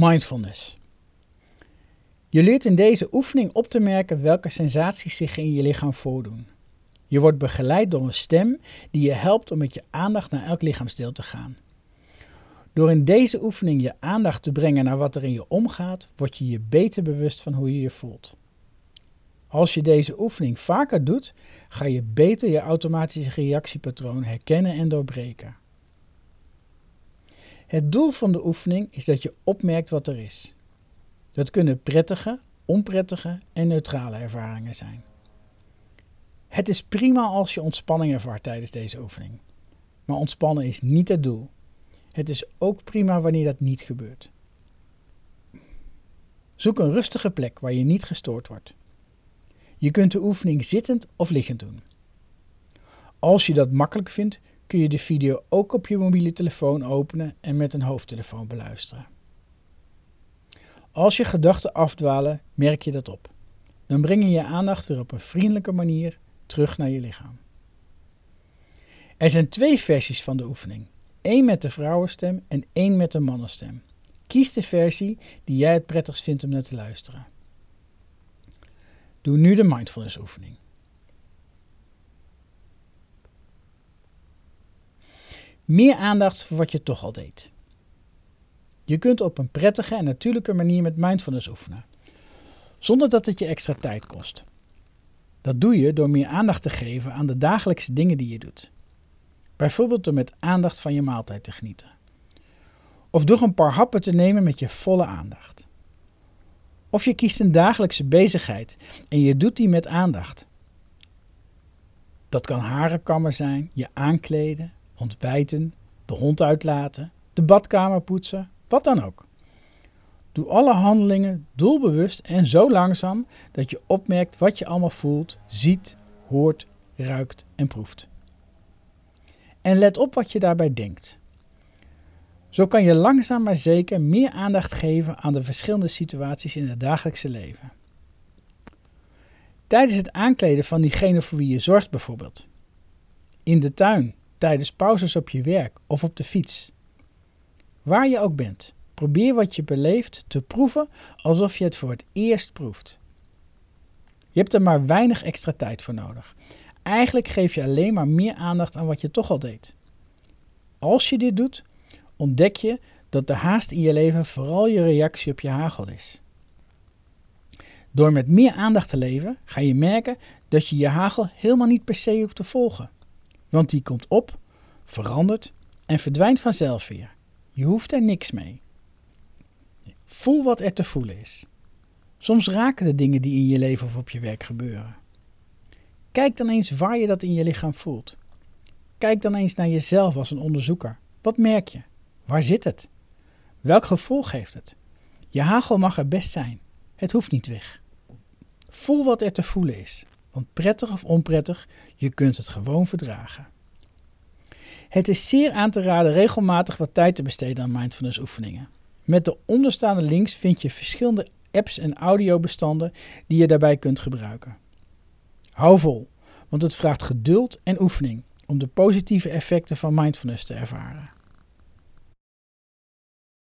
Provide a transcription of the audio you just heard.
Mindfulness. Je leert in deze oefening op te merken welke sensaties zich in je lichaam voordoen. Je wordt begeleid door een stem die je helpt om met je aandacht naar elk lichaamsdeel te gaan. Door in deze oefening je aandacht te brengen naar wat er in je omgaat, word je je beter bewust van hoe je je voelt. Als je deze oefening vaker doet, ga je beter je automatische reactiepatroon herkennen en doorbreken. Het doel van de oefening is dat je opmerkt wat er is. Dat kunnen prettige, onprettige en neutrale ervaringen zijn. Het is prima als je ontspanning ervaart tijdens deze oefening. Maar ontspannen is niet het doel. Het is ook prima wanneer dat niet gebeurt. Zoek een rustige plek waar je niet gestoord wordt. Je kunt de oefening zittend of liggend doen. Als je dat makkelijk vindt, kun je de video ook op je mobiele telefoon openen en met een hoofdtelefoon beluisteren. Als je gedachten afdwalen, merk je dat op. Dan breng je je aandacht weer op een vriendelijke manier terug naar je lichaam. Er zijn twee versies van de oefening. één met de vrouwenstem en één met de mannenstem. Kies de versie die jij het prettigst vindt om naar te luisteren. Doe nu de mindfulness oefening. Meer aandacht voor wat je toch al deed. Je kunt op een prettige en natuurlijke manier met mindfulness oefenen, zonder dat het je extra tijd kost. Dat doe je door meer aandacht te geven aan de dagelijkse dingen die je doet. Bijvoorbeeld door met aandacht van je maaltijd te genieten. Of door een paar happen te nemen met je volle aandacht. Of je kiest een dagelijkse bezigheid en je doet die met aandacht. Dat kan harenkammer zijn, je aankleden, ontbijten, de hond uitlaten, de badkamer poetsen, wat dan ook. Doe alle handelingen doelbewust en zo langzaam dat je opmerkt wat je allemaal voelt, ziet, hoort, ruikt en proeft. En let op wat je daarbij denkt. Zo kan je langzaam maar zeker meer aandacht geven aan de verschillende situaties in het dagelijkse leven. Tijdens het aankleden van diegene voor wie je zorgt bijvoorbeeld. In de tuin, tijdens pauzes op je werk of op de fiets. Waar je ook bent, probeer wat je beleeft te proeven alsof je het voor het eerst proeft. Je hebt er maar weinig extra tijd voor nodig. Eigenlijk geef je alleen maar meer aandacht aan wat je toch al deed. Als je dit doet, ontdek je dat de haast in je leven vooral je reactie op je hagel is. Door met meer aandacht te leven, ga je merken dat je je hagel helemaal niet per se hoeft te volgen. Want die komt op, verandert en verdwijnt vanzelf weer. Je hoeft er niks mee. Voel wat er te voelen is. Soms raken de dingen die in je leven of op je werk gebeuren. Kijk dan eens waar je dat in je lichaam voelt. Kijk dan eens naar jezelf als een onderzoeker. Wat merk je? Waar zit het? Welk gevoel geeft het? Je hagel mag er best zijn. Het hoeft niet weg. Voel wat er te voelen is. Want prettig of onprettig, je kunt het gewoon verdragen. Het is zeer aan te raden regelmatig wat tijd te besteden aan mindfulness oefeningen. Met de onderstaande links vind je verschillende apps en audiobestanden die je daarbij kunt gebruiken. Hou vol, want het vraagt geduld en oefening om de positieve effecten van mindfulness te ervaren.